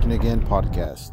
Talking Again podcast.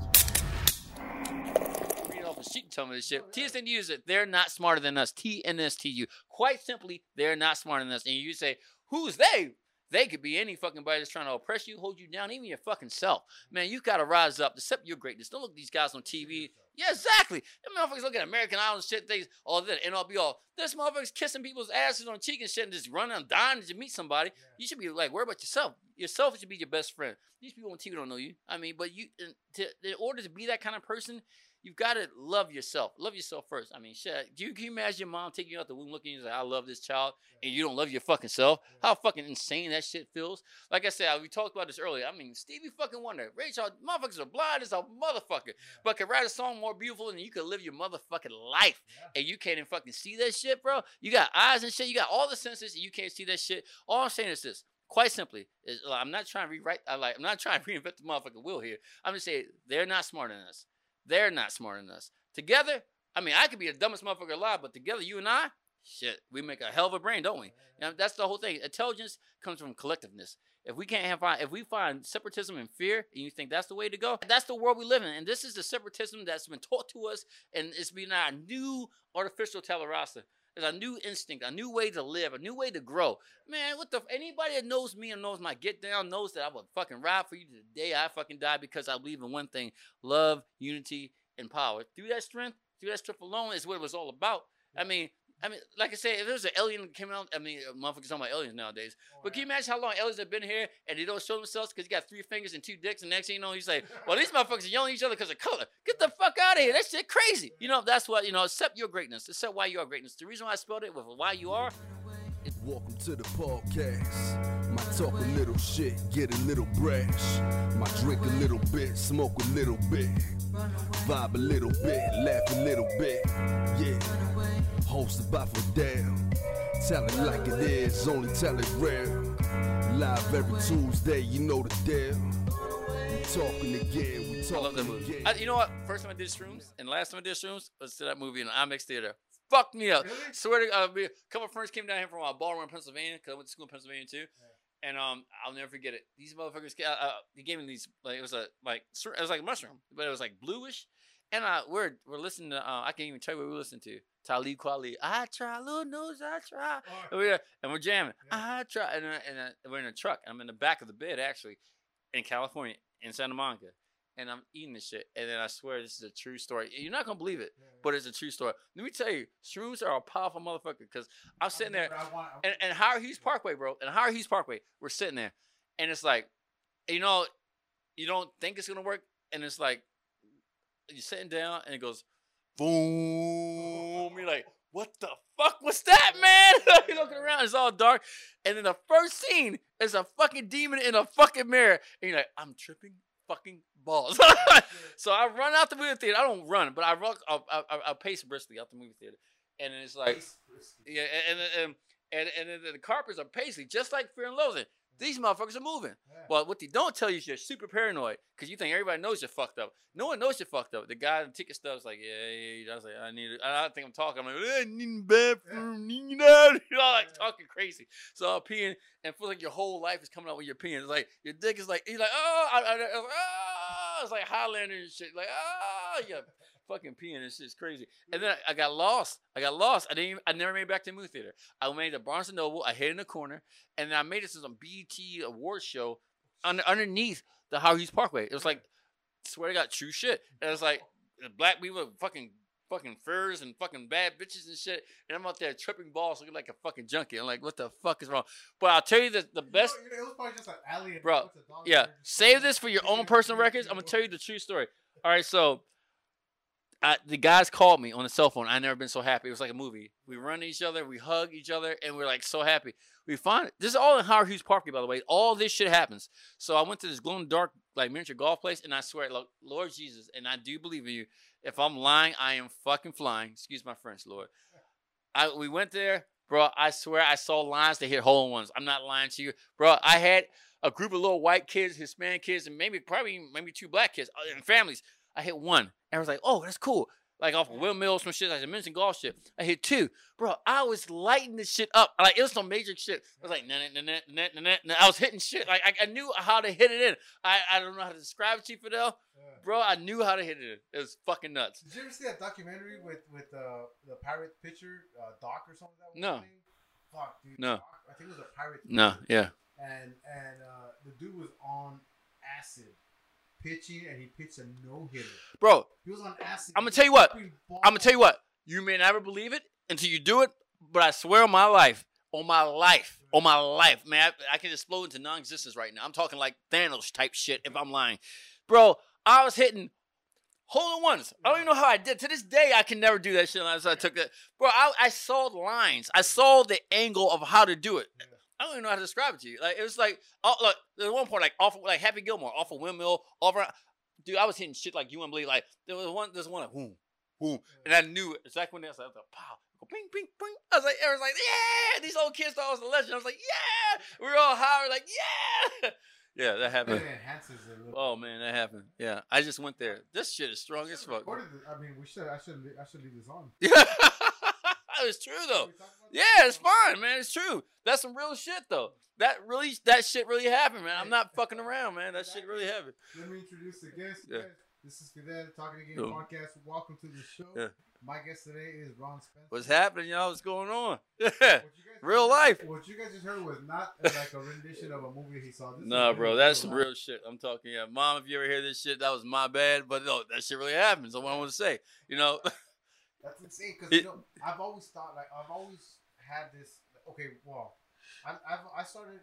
read off, and she can tell me this shit. TSN use it. They're not smarter than us. TNSTU. Quite simply, they're not smarter than us. And you say, who's they? They could be any fucking body that's trying to oppress you, hold you down, even your fucking self. Man, you gotta rise up, accept your greatness. Don't look at these guys on TV. Yeah, exactly. Them motherfuckers look at American Idol and shit, things, all that, and I'll be all, this motherfucker's kissing people's asses on the cheek and shit and just running and dying to meet somebody. You should be like, worry about yourself. Yourself should be your best friend. These people on TV don't know you. I mean, but you, in, to, in order to be that kind of person, you've got to love yourself. Love yourself first. I mean, shit. Do you can you imagine your mom taking you out the womb, looking at you and like, I love this child, and you don't love your fucking self? How fucking insane that shit feels. Like I said, uh, we talked about this earlier. I mean, Stevie fucking Wonder, Ray Charles, motherfuckers are blind as a motherfucker, but can write a song more beautiful than you could live your motherfucking life, and you can't even fucking see that shit, bro. You got eyes and shit. You got all the senses, and you can't see that shit. All I'm saying is this. Quite simply, is uh, uh, like, I'm not trying to rewrite. I like. I'm not trying to reinvent the motherfucking wheel here. I'm just saying they're not smarter than us. They're not smarter than us. Together, I mean, I could be the dumbest motherfucker alive, but together, you and I, shit, we make a hell of a brain, don't we? You know, that's the whole thing. Intelligence comes from collectiveness. If we can't have, if we find separatism and fear, and you think that's the way to go, that's the world we live in. And this is the separatism that's been taught to us, and it's been our new artificial tabula rasa. It's a new instinct, a new way to live, a new way to grow. Man, what the? Anybody that knows me and knows my get down knows that I would fucking ride for you to the day I fucking die because I believe in one thing: love, unity, and power. Through that strength, through that strength alone, is what it was all about. I mean, I mean, like I said, if there was an alien that came out, I mean, motherfuckers talking about aliens nowadays. Oh, but can you imagine how long aliens have been here and they don't show themselves because he got three fingers and two dicks, and next thing you know, he's like, well, these motherfuckers are yelling at each other because of color. Get the fuck out of here. That shit crazy. You know, that's what, you know, accept your greatness. Accept why you are greatness. The reason why I spelled it with why you are, Welcome to the podcast. My talk a little shit, get a little brash. My drink a little bit, smoke a little bit. Vibe a little bit, laugh a little bit. Yeah. Hosted by Fidel. Tell it like it is, only tell it real. Live every Tuesday, you know the deal. We talking again, we I love that talking movie. again. I, you know what? First time I did shrooms and last time I did shrooms was to that movie in the IMAX theater. Fucked me up. Swear to God, a couple of friends came down here from uh, Baltimore, Pennsylvania, because I went to school in Pennsylvania too. And um, I'll never forget it. These motherfuckers, uh, uh, they gave me these like it was a like it was like a mushroom, but it was like bluish. And uh, we're we're listening to uh, I can't even tell you what we listening to. Talib Kweli, I try, little news, I try. And we're and we're jamming. I try, and, and we're in a truck. I'm in the back of the bed actually, in California, in Santa Monica, and I'm eating this shit. And then I swear this is a true story. You're not gonna believe it, but it's a true story. Let me tell you, shrooms are a powerful motherfucker. Because I'm sitting there, and, and Howard Hughes Parkway, bro, and Howard Hughes Parkway, we're sitting there, and it's like, you know, you don't think it's gonna work, and it's like, you're sitting down, and it goes, boom. You're like, what the fuck was that, man? you're looking around, it's all dark, and then the first scene is a fucking demon in a fucking mirror, and you're like, I'm tripping fucking balls. so I run out the movie theater. I don't run, but I run. I, I, I- pace briskly out the movie theater, and then it's like, yeah, and and and and, and then the carpets are pacing just like Fear and Loathing. These motherfuckers are moving. Well, what they don't tell you is you're super paranoid because you think everybody knows you're fucked up. No one knows you're fucked up. The guy in the ticket stub's like, yeah, yeah, yeah. I was like, I need it. I don't think I'm talking. I'm like, I need a bathroom. Need that. You know, like talking crazy. So I'm peeing and feels like your whole life is coming out when you're peeing. It's like your dick is like, he's like, oh, I, I, I, was like, oh, it's like Highlander and shit. Like, oh, yeah, fucking peeing and shit's crazy. And then I, I got lost. I got lost. I didn't. Even, I never made it back to the movie theater. I made it to Barnes and Noble. I hid in the corner, and then I made it to some BET awards show under, underneath the Howard Hughes Parkway. It was like, swear to God, true shit. And it was like black people, fucking fucking furs and fucking bad bitches and shit. And I'm out there tripping balls looking like a fucking junkie. I'm like, what the fuck is wrong? But I'll tell you the, the best. It was probably just an alley. Bro, what's a dog Yeah, save this for your own personal records. I'm gonna tell you the true story. All right, so I, the guys called me on the cell phone. I never been so happy. It was like a movie. We run to each other, we hug each other, and we're like so happy. We find this is all in Howard Hughes Parkway, by the way. All this shit happens. So I went to this glow in the dark like miniature golf place, and I swear, look, Lord Jesus, and I do believe in you. If I'm lying, I am fucking flying. Excuse my French, Lord. I we went there, bro. I swear I saw lines that hit hole in ones. I'm not lying to you, bro. I had a group of little white kids, Hispanic kids, and maybe probably maybe two black kids uh, and families. I hit one, and I was like, oh, that's cool. like off of windmills, some shit like the mentioned golf shit. I hit two, bro. I was lighting this shit up. Like it was some major shit. I was like, nah, nah, nah, nah, nah, nah. I was hitting shit. Like I, I knew how to hit it in. I, I don't know how to describe it to you, Fidel. Yeah. Bro, I knew how to hit it in. It was fucking nuts. Did you ever see that documentary with with uh, the pirate pitcher uh, Doc or something? That was No. Fuck, dude. No. Doc, I think it was a pirate. No, pitcher. yeah. And and uh, the dude was on acid pitching, and he pitched a no hitter. Bro, He was on acid. I'ma tell you what. I'm gonna tell you what. You may never believe it until you do it, but I swear on my life, on my life, on my life, man, I, I can explode into non-existence right now. I'm talking like Thanos type shit. If I'm lying, bro, I was hitting hole in ones. I don't even know how I did. To this day, I can never do that shit unless I took that. Bro, I, I saw the lines. I saw the angle of how to do it. I don't even know how to describe it to you. Like it was like, oh look, there's one point like off of, like Happy Gilmore off a windmill, off. a- Dude, I was hitting shit like you wouldn't believe. Like there was one, there's one like boom, boom, and I knew it. Exactly when that's like pow, ping, ping, ping. I was like, I was like, yeah. These old kids thought I was a legend. I was like, yeah. We were all high. We like, yeah. Yeah, that happened. enhances it. a little Oh man, that happened. Yeah, I just went there. This shit is strong as fuck. I mean, we should. I should. I should leave this on. it's true though. We talk about Yeah, it's fine, man. It's true. That's some real shit though. That really, that shit really happened, man. I'm not fucking around, man. That shit really happened. Let me introduce the guest. Yeah. This is Fidel Talking Again Yo. podcast. Welcome to the show. Yeah. My guest today is Ron Spencer. What's happening, y'all? What's going on? Yeah. What you guys Real life. What you guys just heard was not uh, like a rendition of a movie he saw. This Nah, bro, that's some real shit. I'm talking. Yeah, mom, if you ever hear this shit, that was my bad. But no, that shit really happened. So what I want to say, you know, That's insane because you know I've always thought like I've always had this. Okay, well, I I've, I started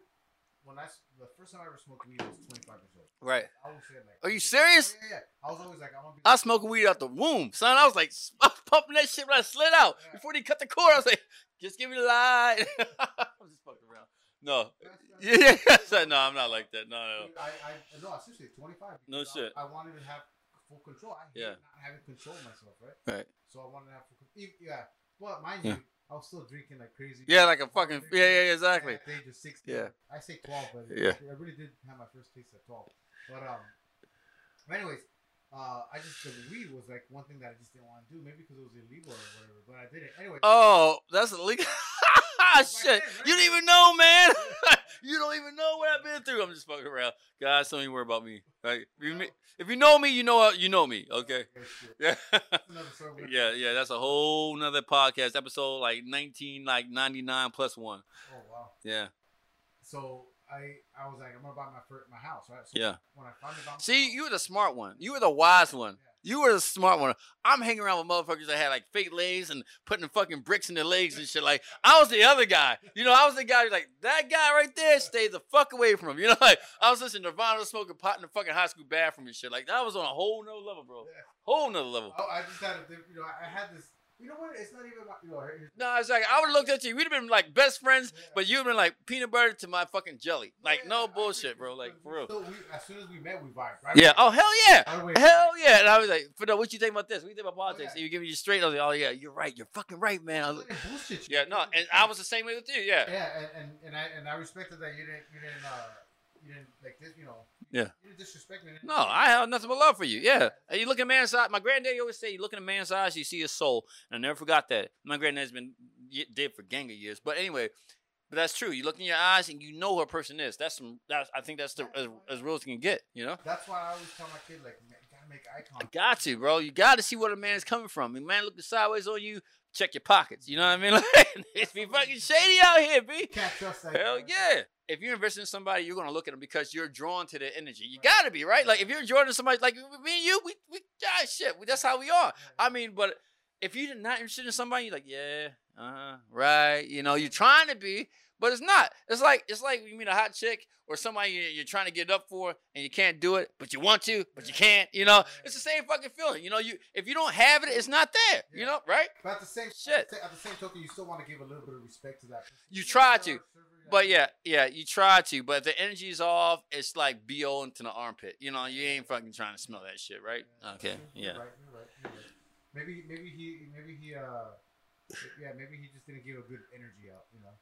when I the first time I ever smoked weed I was 25 years old. right? I always said like, Are you serious? yeah, yeah. I was always like, I want to be. I was smoking weed out the womb, son. I was like, I was pumping that shit when I slid out Yeah. before they cut the cord. I was like, just give me the light. I'm just fucking around. No, yeah, said, no, I'm not like that. No, no, no. I, I no, seriously, 25. No shit. I, I wanted to have full control. I hate Yeah. not having control of myself, right? Right. So I wanted to have full control. Yeah, but mind Yeah. you, I was still drinking like crazy. Yeah, like a fucking yeah, yeah, yeah, exactly. At the age of 16. Yeah. I say 12, but Yeah. I really did have my first taste at 12. But um, but anyways, uh, I just the weed was like one thing that I just didn't want to do, maybe because it was illegal or whatever. But I did it anyway. Oh, that's illegal. Ah, shit, you don't even know, man. you don't even know what I've been through. I'm just fucking around. Guys, don't even worry about me. Right? If you, know me, you know uh, you know me. Okay. Yeah. That's another story. yeah, yeah. That's a whole nother podcast episode, like 19, like 99 plus one. Oh wow. Yeah. So I I was like, I'm gonna buy my first, my house, right? So Yeah. When I finally bought my See, house- you were the smart one. You were the wise one. You were the smart one. I'm hanging around with motherfuckers that had like fake legs and putting fucking bricks in their legs and shit. Like I was the other guy. You know, I was the guy who's like that guy right there. Stay the fuck away from him. You know, like I was listening to Nirvana smoking pot in the fucking high school bathroom and shit. Like that was on a whole nother level, bro. Whole nother level. Oh, I just had a you know I had this. You know what? It's not even about you know. here's- No, it's like I would have looked at you. We'd have been like best friends, Yeah. but you'd have been like peanut butter to my fucking jelly. Like Yeah, no bullshit, bro. Like for real. still- we- as soon as we met, we vibed, right? Yeah. Oh hell yeah. By the way, Hell yeah! And I was like, for "Fidel, what you think about this? What you think about Oh, politics?" yeah. And you give me you straight. I was like, "Oh yeah, you're right. You're fucking right, man." I was- didn't bullshit yeah, no, and I was the same way with you. Yeah, Yeah, and, and, and I and I respected that you didn't you didn't uh you didn't like this you know. Yeah. You didn't disrespect me. no, I have nothing but love for you. Yeah, and you look at man's eyes. My granddaddy always say, "You look in a man's eyes, you see his soul." And I never forgot that. My granddad's been dead for gang of years, but anyway, but that's true. You look in your eyes and you know who a person is. That's some. That's I think that's the as, as real as you can get. You know. That's why I always tell my kid like, man, you gotta make eye contact. I got to, bro. You got to see where the man's coming from. If man looking sideways on you, check your pockets. You know what I mean? Like, it's be fucking shady out here, b. You can't trust that. Hell yeah. If you're investing in somebody, you're gonna look at them because you're drawn to their energy. You gotta be right. Like if you're drawn to somebody, like me and you, we we ah, shit. That's how we are. I mean, but if you're not interested in somebody, you're like, yeah, uh huh, right. You know, you're trying to be, but it's not. It's like it's like you meet a hot chick or somebody you- you're trying to get up for and you can't do it, but you want to, but you can't. You know, it's the same fucking feeling. You know, you if you don't have it, it's not there. You know, right? But at the same Shit. At the, at the same token, you still want to give a little bit of respect to that. person. You Even try to, But yeah, yeah, you try to, but if the energy's off, it's like bo into the armpit. You know, you ain't fucking trying to smell that shit, right? Okay, You're yeah. right. You're right. You're right. Maybe maybe he maybe he uh yeah, maybe he just didn't give a good energy out. You know,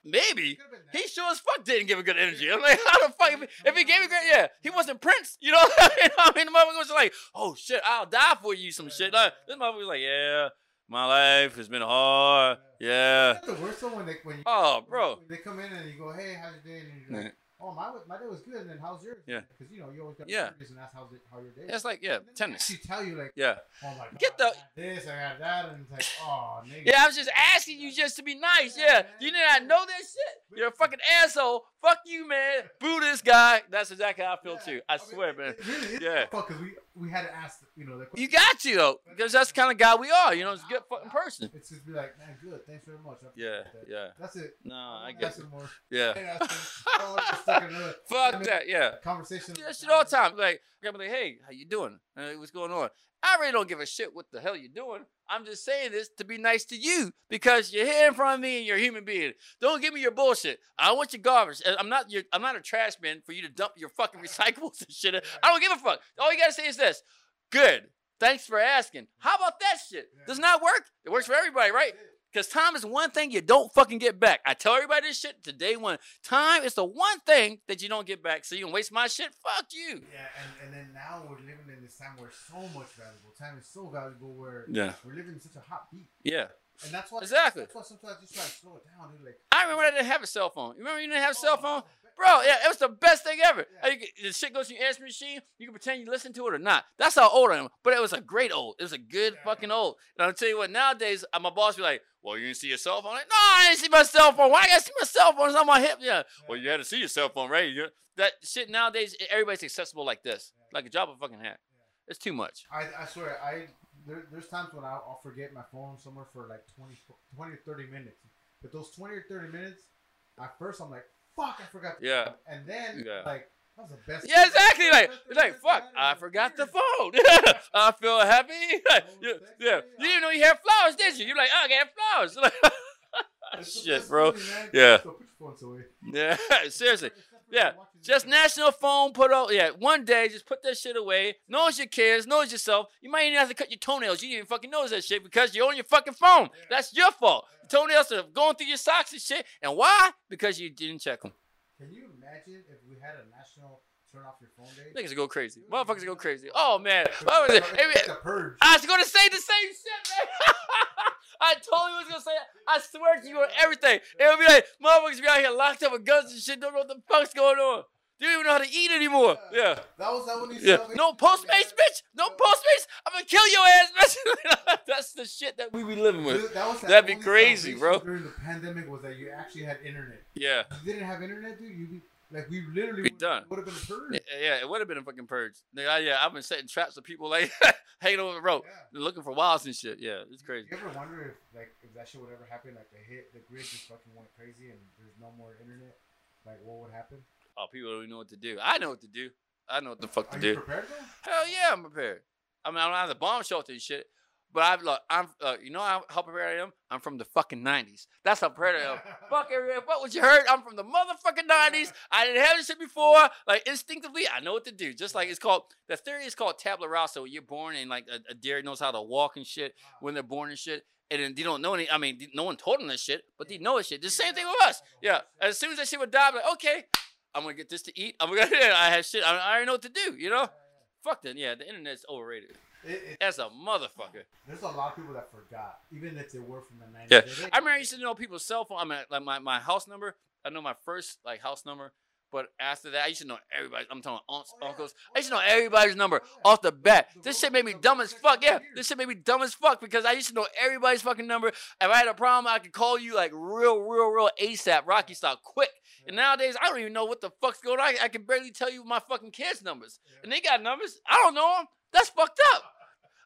Maybe. Could've been that. He sure as fuck didn't give a good energy. I'm like, how the fuck? If he, if he gave a great, yeah, he wasn't Prince. You know, you know I mean? The motherfucker was like, oh shit, I'll die for you, some shit. Like, this motherfucker was like, yeah, my life has been hard. Yeah. That's the worst one when they when you, Oh, bro. they come in and you go, hey, how's your day? And you're like, oh, my my day was good. And then how's yours? Yeah. Because you know you always got Yeah. and ask how's it how your day. It's like, yeah, tennis. actually tell you like, Yeah. oh my god, Get the- I got this, I got that, and it's like, oh, nigga. Yeah, I was just asking you just to be nice. Yeah. You did not know that shit? You're a fucking asshole. Fuck you, man. Boo this guy. That's exactly how I feel too. I mean, swear, man. It really is Yeah. because we we had to ask, you know, the You got to though, because that's the kind of guy we are. You know, it's a good fucking person. It's just be like, man, good, thanks very much. Yeah, that." yeah. That's it. No, I don't get it. more. Yeah. I ain't asking. I don't wanna get stuck in another Fuck that. Yeah. Conversation. do that shit all the time. Like, I'm like, hey, how you doing? Uh, what's going on? I really don't give a shit what the hell you're doing. I'm just saying this to be nice to you because you're here in front of me and you're a human being. Don't give me your bullshit. I want your garbage. I'm not your. I'm not a trash man for you to dump your fucking recyclables and shit. I don't give a fuck. All you gotta say is this. Good. Thanks for asking. How about that shit? Does not work? It works for everybody, right? Because time is one thing you don't fucking get back. I tell everybody this shit to day one. Time is the one thing that you don't get back. So you can waste my shit? Fuck you. Yeah, and, and then now we're living in this time where so much valuable. Time is so valuable where Yeah. we're living in such a hot beat. Yeah. And that's why Exactly. That's why sometimes I just try to slow it down. Dude. Like, I remember I didn't have a cell phone. You remember you didn't have a cell oh, phone? oh, Bro, yeah, it was the best thing ever. Yeah. The shit goes to your answering machine. You can pretend you listen to it or not. That's how old I am. But it was a great old. It was a good Yeah. fucking old. And I'll tell you what, nowadays, uh, my boss be like, well, you didn't see your cell phone? I'm like, no, I didn't see my cell phone. Why I gotta see my cell phone? It's on my hip. Yeah. Well, you had to see your cell phone, right? You that shit nowadays, everybody's accessible like this. Yeah. Like a job of fucking hat. It's too much. I, I swear, I there, there's times when I'll, I'll forget my phone somewhere for like 20, 20 or 30 minutes. But those 20 or 30 minutes, at first I'm like, fuck, I forgot. the Yeah. phone. And then, Yeah. like, that was the best. Yeah, exactly. Like, best you're 30 like, fuck, I had I in forgot the phone. I feel happy. yeah, thanks, yeah. You didn't know you had flowers, did you? You're like, oh, I got flowers. Like, shit, bro. Yeah. So put your phones away. yeah, seriously. Yeah, Just national phone, put out, yeah, one day, just put that shit away. Knows your kids, knows yourself. You might even have to cut your toenails. You didn't even fucking notice that shit because you're on your fucking phone. Yeah. That's your fault. Your toenails are going through your socks and shit. And why? Because you didn't check them. Can you imagine if we had a national turn off your phone day? Niggas go crazy. Motherfuckers go crazy. Oh, man. It's What was it? it's like a purge. I was gonna say the same shit, man. I totally was gonna say it. I swear to you on everything. It would be like motherfuckers be out here locked up with guns and shit, don't know what the fuck's going on. They don't even know how to eat anymore. Yeah. That was that when you Yeah. said- No Postmates, bitch. No Postmates. I'm gonna kill your ass, bitch. That's the shit that we be living with. That was that That'd be crazy, bro. During the pandemic, was that you actually had internet. Yeah. If you didn't have internet, dude, you be like we literally would, done. would have been a purge. Yeah, yeah, it would have been a fucking purge. Nigga, yeah, I've been setting traps of people like hanging over the rope, Yeah. looking for wilds and shit. Yeah, it's crazy. You ever wonder if like if that shit would ever happen? Like the hit, the grid just fucking went crazy and there's no more internet. Like what would happen? Oh, people don't even know what to do. I know what to do. I know what the fuck to Are do. prepared? Hell yeah, I'm prepared. I mean, I don't have the bomb shelter and shit, but I look, I'm, uh, you know how, how prepared I am? I'm from the fucking '90s. That's how prepared I am. Fuck everybody. Fuck what you heard. I'm from the motherfucking '90s. I didn't have this shit before. Like instinctively, I know what to do. Just like it's called the theory is called tabula rasa. You're born and like a, a deer knows how to walk and shit when they're born and shit. And then they don't know any. I mean, no one told them this shit, but they know this shit. The same thing with us. Yeah. As soon as that shit would die, I'm like, okay, I'm gonna get this to eat. I'm gonna. I have shit. I, I already know what to do. You know. Fuck that. Yeah, the internet's overrated. It, a motherfucker. there's a lot of people that forgot, even if they were from the 90s. Yeah. They- they- I remember I used to know people's cell phone. I mean, like my, my house number. I know my first like house number, but after that, I used to know everybody. I'm talking aunts, Oh, yeah. uncles. Oh, I used to know everybody's number Oh, yeah. off the bat. The This shit made me dumb as fuck. Yeah, this shit made me dumb as fuck because I used to know everybody's fucking number. If I had a problem, I could call you like real, real, real ASAP, Rocky style, quick. And nowadays, I don't even know what the fuck's going on. I, I can barely tell you my fucking kids' numbers, Yeah. and they got numbers. I don't know them. That's fucked up.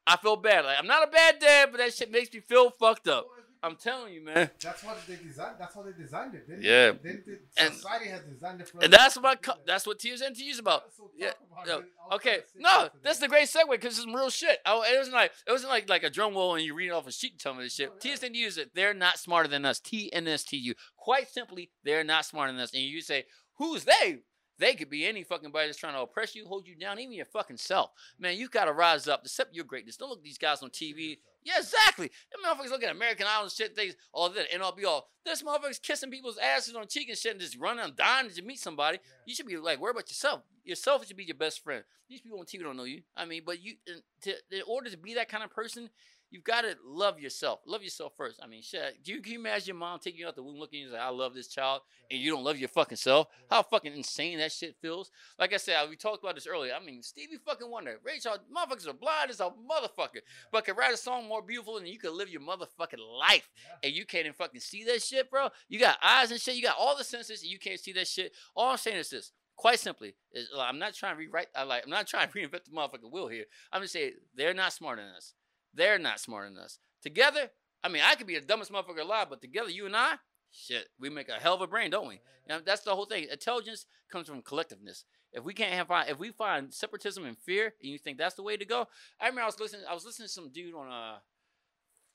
I feel bad. Like I'm not a bad dad, but that shit makes me feel fucked up. I'm telling you, man. That's what they designed. That's how they designed it. Didn't Yeah. They? They? And- Society has designed it for. And that's what co- that. that's what TSNT is about. So Yeah, about yeah, Okay, try to say no, that that's the great segue because it's some real shit. I, it wasn't like it wasn't like like a drum roll and you read it off a sheet and tell me this shit. Oh, yeah. TSNT is it. They're not smarter than us. TNSTU. Quite simply, they're not smarter than us. And you say, who's they? They could be any fucking body that's trying to oppress you, hold you down, even your fucking self. Man, you gotta rise up, accept your greatness. Don't look at these guys on TV. Yeah, exactly. Them motherfuckers look at American Idol and shit, things, all that and all be all this motherfuckers kissing people's asses on the cheek and shit and just running and dying to meet somebody. You should be like, worry about yourself. Yourself should be your best friend. These people on TV don't know you. I mean, but you in, to, in order to be that kind of person, you've got to love yourself. Love yourself first. I mean, shit. Do you, can you imagine your mom taking you out the womb looking at you like, I love this child, and you don't love your fucking self? How fucking insane that shit feels. Like I said, we talked about this earlier. I mean, Stevie fucking Wonder, Ray Charles, motherfuckers are blind as a motherfucker, but can write a song more beautiful than you could live your motherfucking life, and you can't even fucking see that shit, bro. You got eyes and shit. You got all the senses, and you can't see that shit. All I'm saying is this. Quite simply, is, I'm not trying to rewrite. I like. I'm not trying to reinvent the motherfucking wheel here. I'm just saying they're not smarter than us. They're not smarter than us. Together, I mean, I could be the dumbest motherfucker alive, but together, you and I, shit, we make a hell of a brain, don't we? You know, that's the whole thing. Intelligence comes from collectiveness. If we can't have, if we find separatism and fear, and you think that's the way to go, I remember I was listening. I was listening to some dude on uh,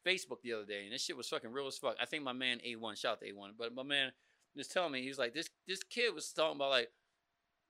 Facebook the other day, and this shit was fucking real as fuck. I think my man A1, shout out to A1, but my man was telling me he was like, this this kid was talking about like,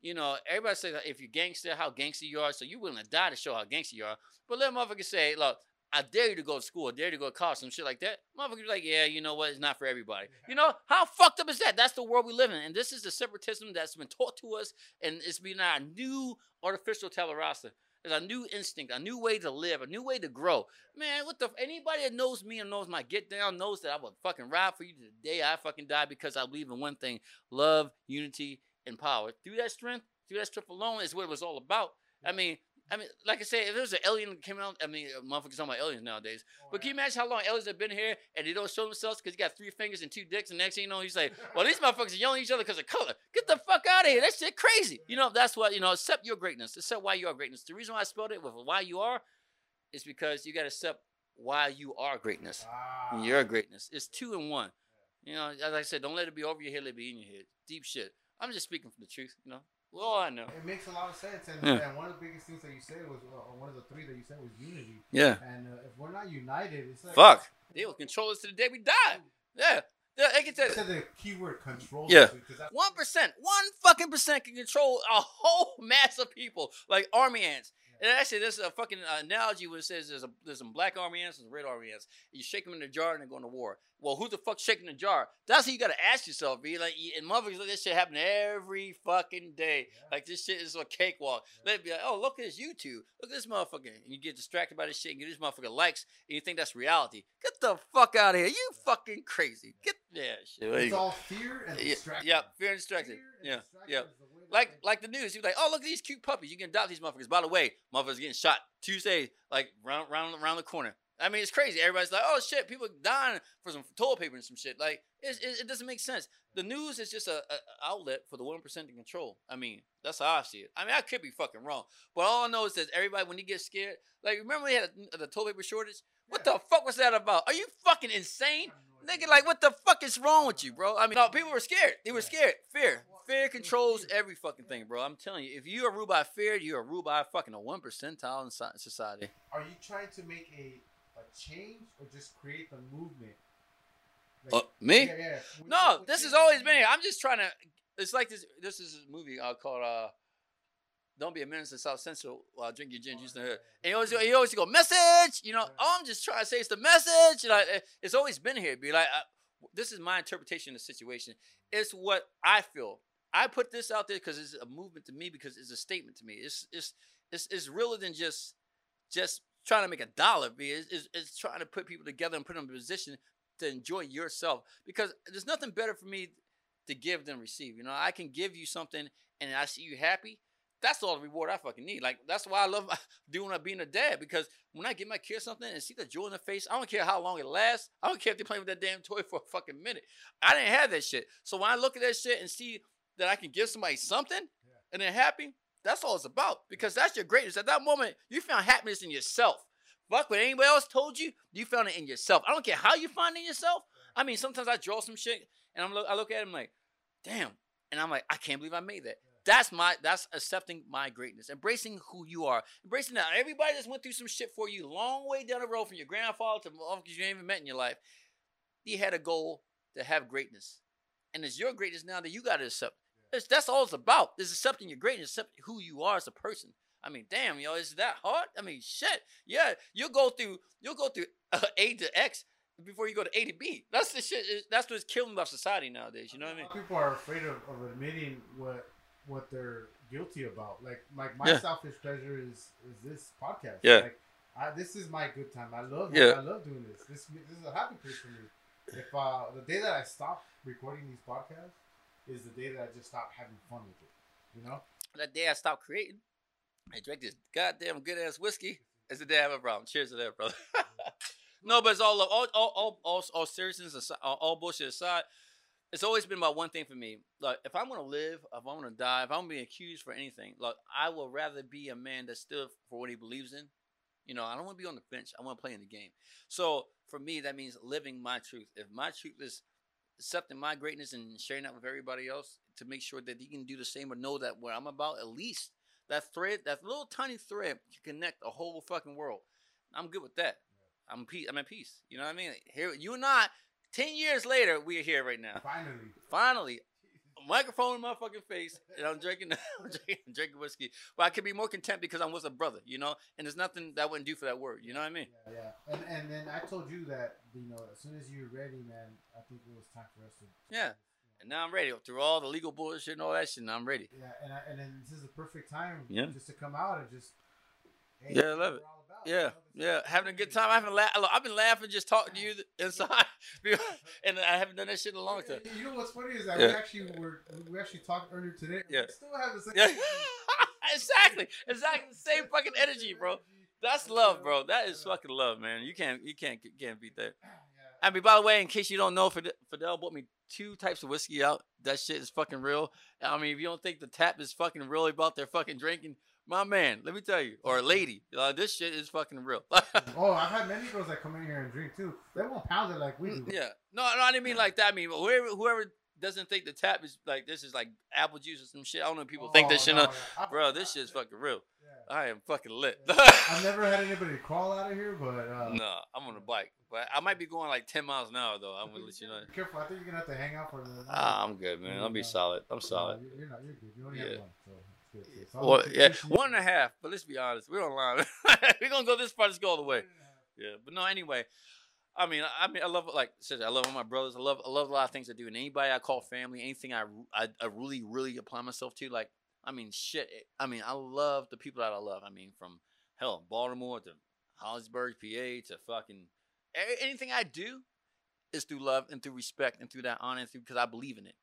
you know, everybody says if you're gangster, how gangster you are, so you're willing to die to show how gangster you are. But let motherfuckers say, look, I dare you to go to school, I dare you to go to college, some shit like that. Motherfuckers be like, yeah, you know what? It's not for everybody. You know, how fucked up is that? That's the world we live in. And this is the separatism that's been taught to us, and it's been our new artificial rasa. It's a new instinct, a new way to live, a new way to grow. Man, what the anybody that knows me and knows my get down knows that I would fucking ride for you to the day I fucking die because I believe in one thing: love, unity, and power. Through that strength, through that strength alone is what it was all about. I mean, I mean, like I said, if there was an alien that came out, I mean, motherfuckers talking about aliens nowadays. Oh, but can you imagine how long aliens have been here and they don't show themselves because you got three fingers and two dicks, and next thing you know, he's like, well, these motherfuckers are yelling at each other because of color. Get the fuck out of here. That shit crazy. You know, that's what, you know, accept your greatness. Accept why you are greatness. The reason why I spelled it with why you are is because you got to accept why you are greatness. Ah. Your greatness. It's two in one. You know, as I said, don't let it be over your head, let it be in your head. Deep shit. I'm just speaking from the truth, you know. Well, I know. It makes a lot of sense, and, yeah. and one of the biggest things that you said was uh, one of the three that you said was unity. Yeah. And uh, if we're not united, it's like fuck. They will control us to the day we die. Yeah. Yeah, I can tell. You said the keyword control. Yeah, one percent, one fucking percent can control a whole mass of people like army ants. And actually, there's a fucking uh, analogy where it says there's a there's some black army ants and some red army ants. You shake them in a jar and they're going to war. Well, who the fuck shaking the jar? That's what you gotta ask yourself, be like, and motherfuckers let this shit happen every fucking day. Yeah. Like this shit is a cakewalk. Yeah. Let it be like, oh, look at this YouTube. Look at this motherfucker. And you get distracted by this shit and get this motherfucker likes, and you think that's reality. Get the fuck out of here. You fucking crazy. Get yeah, shit. It's all fear and distraction. Yeah, fear and distraction. Yeah, yeah. Like like the news. You're like, oh look at these cute puppies. You can adopt these motherfuckers. By the way, motherfuckers getting shot Tuesday, like round round around the corner. I mean, it's crazy. Everybody's like, "Oh shit, people dying for some toilet paper and some shit." Like, it, it, doesn't make sense. The news is just a, a, outlet for the one percent to control. I mean, that's how I see it. I mean, I could be fucking wrong, but all I know is that everybody, when you get scared, like remember we had a, the toilet paper shortage. What the fuck was that about? Are you fucking insane? Nigga, like, what the fuck is wrong with you, bro? I mean, no, people were scared. They were scared. Fear. Fear controls every fucking thing, bro. I'm telling you, if you are ruled by fear, you are ruled by fucking a one percentile in society. Are you trying to make a a change or just create the movement? Like, uh, me? Yeah, yeah. no, this has always been here. I'm just trying to. It's like this. This is a movie uh, called uh, "Don't Be a Menace to South Central while drinking gin juice." Oh, yeah, and he always, he always go message. You know, oh, I'm just trying to say it's the message. You know, it's always been here. Be like, uh, this is my interpretation of the situation. It's what I feel. I put this out there because it's a movement to me because it's a statement to me. It's it's it's, it's realer than just just trying to make a dollar. It's, it's, it's trying to put people together and put them in a position to enjoy yourself. Because there's nothing better for me to give than receive. You know, I can give you something and I see you happy. That's all the reward I fucking need. Like that's why I love doing up being a dad because when I get my kids something and see the joy in the face, I don't care how long it lasts. I don't care if they're playing with that damn toy for a fucking minute. I didn't have that shit. So when I look at that shit and see that I can give somebody something yeah. and they're happy, that's all it's about because that's your greatness. At that moment, you found happiness in yourself. Fuck what anybody else told you, you found it in yourself. I don't care how you find it in yourself. I mean, sometimes I draw some shit and I'm look, I look at it I'm like, damn, and I'm like, I can't believe I made that. That's my that's accepting my greatness, embracing who you are, embracing that everybody that's went through some shit for you, long way down the road from your grandfather to because you ain't even met in your life. He had a goal to have greatness, and it's your greatness now that you got to accept It's, that's all it's about. It's accepting your greatness, accepting who you are as a person. I mean, damn, yo, is that hard? I mean, shit. Yeah, you'll go through, you'll go through uh, A to X before you go to A to B. That's the shit. That's what's killing our society nowadays. You know what I mean? People are afraid of, of admitting what what they're guilty about. Like like my Yeah. selfish pleasure is is this podcast. Yeah. Like I, this is my good time. I love Yeah. I love doing this. This this is a happy place for me. If uh, the day that I stop recording these podcasts is the day that I just stop having fun with it. You know? That day I stopped creating, I drank this goddamn good ass whiskey. It's the day I have a problem. Cheers to that, brother. no, but it's all love. All, all, all, all, all seriousness aside, all, all bullshit aside. It's always been about one thing for me. Like, if I'm gonna live, if I'm gonna die, if I'm being accused for anything, like, I will rather be a man that stood for what he believes in. You know, I don't want to be on the bench. I want to play in the game. So for me, that means living my truth. If my truth is accepting my greatness and sharing that with everybody else to make sure that he can do the same or know that what I'm about, at least that thread, that little tiny thread can connect the whole fucking world. I'm good with that. I'm peace. I'm at peace. You know what I mean? Here, you and I, ten years later, we are here right now. Finally. Finally, microphone in my fucking face, and I'm drinking, I'm drinking, drinking whiskey. But I could be more content because I'm with a brother, you know. And there's nothing that I wouldn't do for that word. You know what I mean? Yeah, yeah. And and then I told you that you know as soon as you're ready, man, I think it was time for us to. Yeah. And now I'm ready. Through all the legal bullshit and all that shit, now I'm ready. Yeah, and I, and then this is the perfect time Yeah. just to come out and just. hey, Yeah, I love it. We're all about, Yeah, you know, this yeah, having a good time. I haven't laughed. I've been laughing just talking to you inside, and I haven't done that shit in a long time. You know what's funny is that we actually were we actually talked earlier today. Yeah. Still have the same. Yeah, exactly, exactly the same fucking energy, bro. That's love, bro. That is fucking love, man. You can't, you can't, can't beat that. I mean, by the way, in case you don't know, Fidel, Fidel bought me two types of whiskey out. That shit is fucking real. I mean, if you don't think the tap is fucking real about their fucking drinking, my man, let me tell you, or a lady, uh, this shit is fucking real. Oh, I've had many girls that come in here and drink too. They won't pound it like we do. yeah, no, no, I didn't mean like that. I mean, whoever, whoever doesn't think the tap is like this is like apple juice or some shit. I don't know if people think this Oh, shit. no, yeah. I- Bro, this shit's fucking real. Yeah. I am fucking lit. I've never had anybody crawl out of here, but uh, no, I'm on a bike, but I might be going like 10 miles an hour though. I'm gonna let you know. Be careful. I think you're gonna have to hang out for the. Ah, I'm good, man. I'll be solid. I'm No, solid. you're- You're not. You're good. You only Yeah. have one, so it's good. So I'll Well, yeah, one and a half. But let's be honest, we're online. we're gonna go this far. Let's go all the way. Yeah, but no. Anyway, I mean, I mean, I love like I said, I love all my brothers. I love, I love a lot of things I do, and anybody I call family, anything I, I, I really, really apply myself to. Like, I mean, shit. I mean, I love the people that I love. I mean, from hell, Baltimore to Hollinsburg, PA to fucking anything I do is through love and through respect and through that honor and through because I believe in it.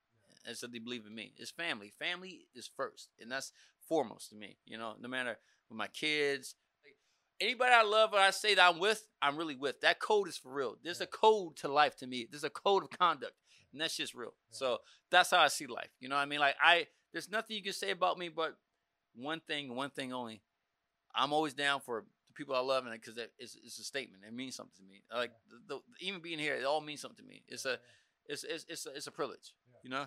And so they believe in me. It's family. Family is first, and that's foremost to me. You know, no matter with my kids, like, anybody I love or I say that I'm with, I'm really with. That code is for real. There's a code to life to me. There's a code of conduct, and that's just real. So that's how I see life. You know what I mean? Like I, there's nothing you can say about me, but one thing, one thing only. I'm always down for the people I love, and because it's, it's a statement. It means something to me. Like the, the, even being here, it all means something to me. It's a, it's it's it's a, it's a privilege. You know.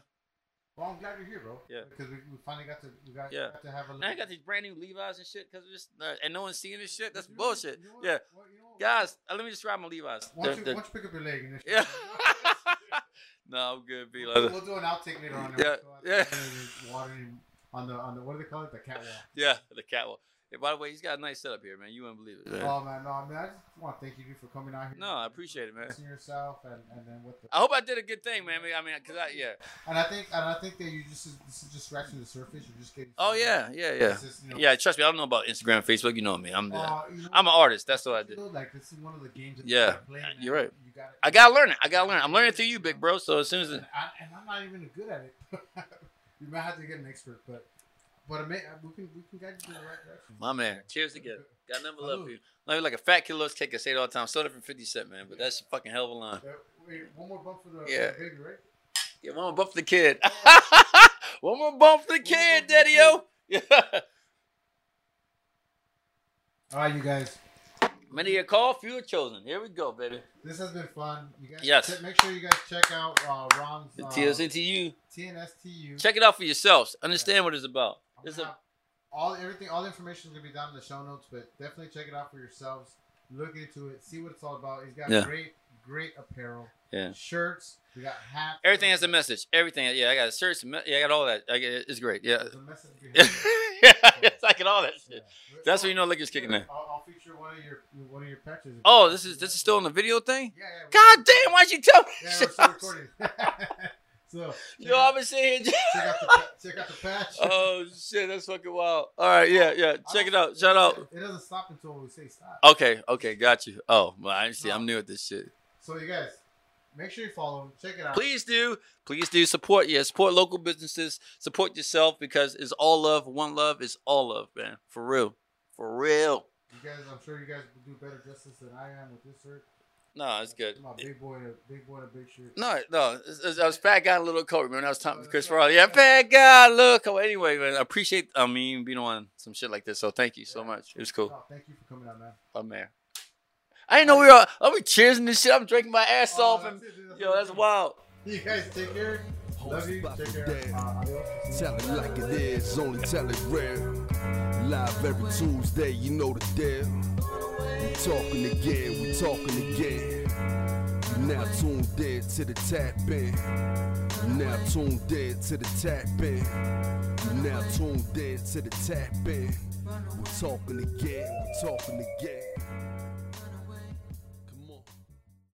Well, I'm glad you're here, bro. Yeah. Because we, we finally got to we got, Yeah. got to have a. Now I got these brand new Levi's and shit because this, uh, and no one's seeing this shit. That's You know bullshit. you know what- Yeah, what- you know what- guys, uh, let me describe my Levi's. Why don't, you, the- why don't you pick up your leg and this yeah. no, I'm good. Be we'll, we'll do an outtake later on. Yeah, yeah. go out there and Water on the on the what do they call it? The catwalk. yeah, the catwalk. Hey, by the way, he's got a nice setup here, man. You wouldn't believe it. man. Oh man, no, man. I just want to thank you for coming out here. No, I appreciate it, man. Expressing yourself and and then with the. I hope I did a good thing, man. I mean, cause I yeah. And I think and I think that you just this is just scratching the surface. You're just getting. Oh yeah, yeah, yeah. Just, you know, Yeah, trust me. I don't know about Instagram, Facebook. You know me. I'm the, uh, you know, I'm an artist. That's what I you do. know, Like this is one of the games. That Yeah, you gotta play, man. you're right. You gotta, I gotta learn it. I gotta learn it. I'm learning through you, big bro. So as soon as and, I, and I'm not even good at it. you might have to get an expert, but but it may, we can we can guide you in the right direction. my man. Cheers together. Got nothing but love Salud. for you. Like, like a fat kid loves cake. I say it all the time. Sold it for 50 cent, man. But that's a fucking hell of a line. Uh, wait, one more bump for the, Yeah. for the baby, right? Yeah, one more bump for the kid. one more bump for the One kid, bump for the daddy yo. Yeah. All right, you guys. Many are called, few are chosen. Here we go, baby. This has been fun. You guys, Yes. check- make sure you guys check out uh, Ron's The uh, TSNTU. TNSTU. Check it out for yourselves. Understand what it's about. I'm a all everything, all the information is gonna be down in the show notes, but definitely check it out for yourselves. Look into it, see what it's all about. He's got Yeah. great, great apparel. Yeah. Shirts. We got hats. Everything has a message. Everything. Yeah, I got shirts. me- Yeah, I got all that. I get, it's great. Yeah. There's a message behind yeah, it. I get all that Yeah. shit. That's when you know liquor's kicking in. I'll, I'll feature one of your one of your patches. Oh, this is this is still in the video thing. Yeah, yeah. God damn! Why'd you tell me? Yeah, we're still recording. so Yo, I've out, been saying. check out the check out the patch. oh shit, that's fucking wild. All right, yeah, yeah. Check it out. Shout out. It doesn't stop until we say stop. Okay, okay, got you. Oh, well, I see. I'm new at this shit. So you guys, make sure you follow him. Check it out. Please do, please do support. Yeah, support local businesses. Support yourself because it's all love. One love is all love, man. For real, for real. You guys, I'm sure you guys will do better justice than I am with this shirt. No, it's good. I'm big boy a big boy a big shirt. No, no, it's- it's- I was fat guy in a little coat. Remember, I was talking to Chris Farley. Yeah, fat guy, little coat. Anyway, man, I appreciate. I mean, being on some shit like this. So thank you so much. It was cool. No, thank you for coming out, man. Oh man, I didn't know we were. all- I was cheering this shit. I'm drinking my ass Oh, off, and that's it, yo, that's wild. You guys take care. Love you. Take care. Uh, adios. Tell it like it is, only tell it real. Live every Tuesday, you know the deal. Talking again, we talking again. Now tuned in to the tap in. Now tuned in to the tap in. Now tuned in to the tap in. We're talking again, we're talking again.